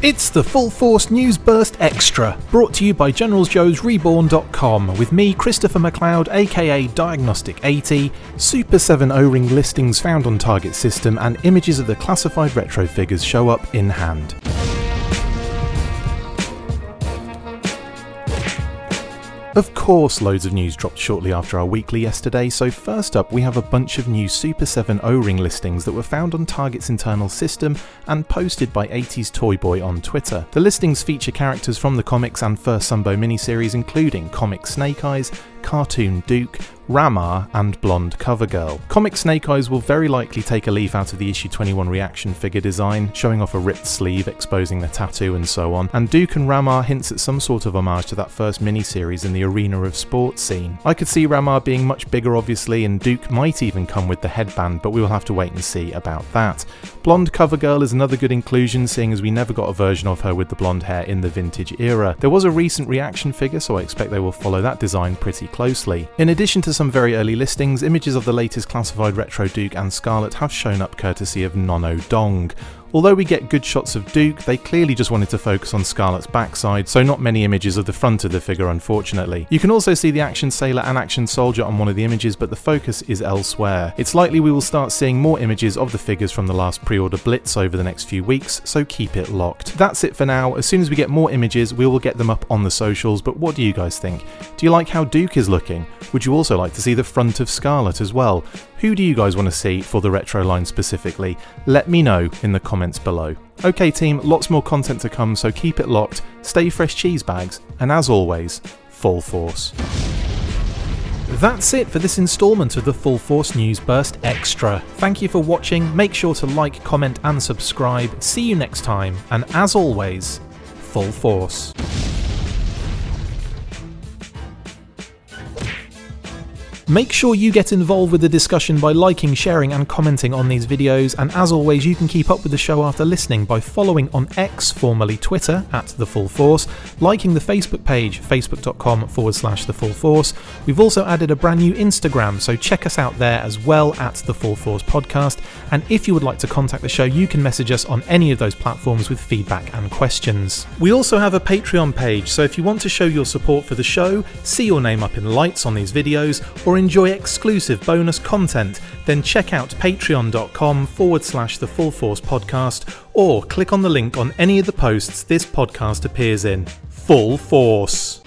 It's the Full Force News Burst Extra, brought to you by GeneralsJoesReborn.com, with me, Christopher McLeod, aka Diagnostik 80, Super 7 O ring listings found on Target System, and images of the classified retro figures show up in hand. Of course, loads of news dropped shortly after our weekly yesterday, so first up we have a bunch of new Super 7 O-ring listings that were found on Target's internal system and posted by 80s Toy Boy on Twitter. The listings feature characters from the comics and first Sunbow miniseries including Comic Snake Eyes, Cartoon Duke, Ramar, and Blonde Cover Girl. Comic Snake Eyes will very likely take a leaf out of the issue 21 reaction figure design, showing off a ripped sleeve, exposing the tattoo, and so on. And Duke and Ramar hints at some sort of homage to that first miniseries in the arena of sports scene. I could see Ramar being much bigger, obviously, and Duke might even come with the headband, but we will have to wait and see about that. Blonde Cover Girl is another good inclusion, seeing as we never got a version of her with the blonde hair in the vintage era. There was a recent reaction figure, so I expect they will follow that design pretty closely. In addition to some very early listings, images of the latest classified Retro Duke and Scarlett have shown up courtesy of Nono Dong. Although we get good shots of Duke, they clearly just wanted to focus on Scarlett's backside, so not many images of the front of the figure unfortunately. You can also see the Action Sailor and Action Soldier on one of the images, but the focus is elsewhere. It's likely we will start seeing more images of the figures from the last pre-order blitz over the next few weeks, so keep it locked. That's it for now. As soon as we get more images, we will get them up on the socials, but what do you guys think? Do you like how Duke is looking? Would you also like to see the front of Scarlett as well? Who do you guys want to see for the retro line specifically? Let me know in the comments below. Okay, team, lots more content to come, so keep it locked, stay fresh cheese bags, and as always, full force. That's it for this instalment of the Full Force News Burst Extra. Thank you for watching, make sure to like, comment, and subscribe. See you next time, and as always, full force. Make sure you get involved with the discussion by liking, sharing, and commenting on these videos. And as always, you can keep up with the show after listening by following on X, formerly Twitter, at The Full Force, liking the Facebook page, facebook.com forward slash The Full Force. We've also added a brand new Instagram, so check us out there as well at The Full Force Podcast. And if you would like to contact the show, you can message us on any of those platforms with feedback and questions. We also have a Patreon page, so if you want to show your support for the show, see your name up in lights on these videos, enjoy exclusive bonus content, then check out patreon.com forward slash the Full Force podcast or click on the link on any of the posts this podcast appears in. Full Force.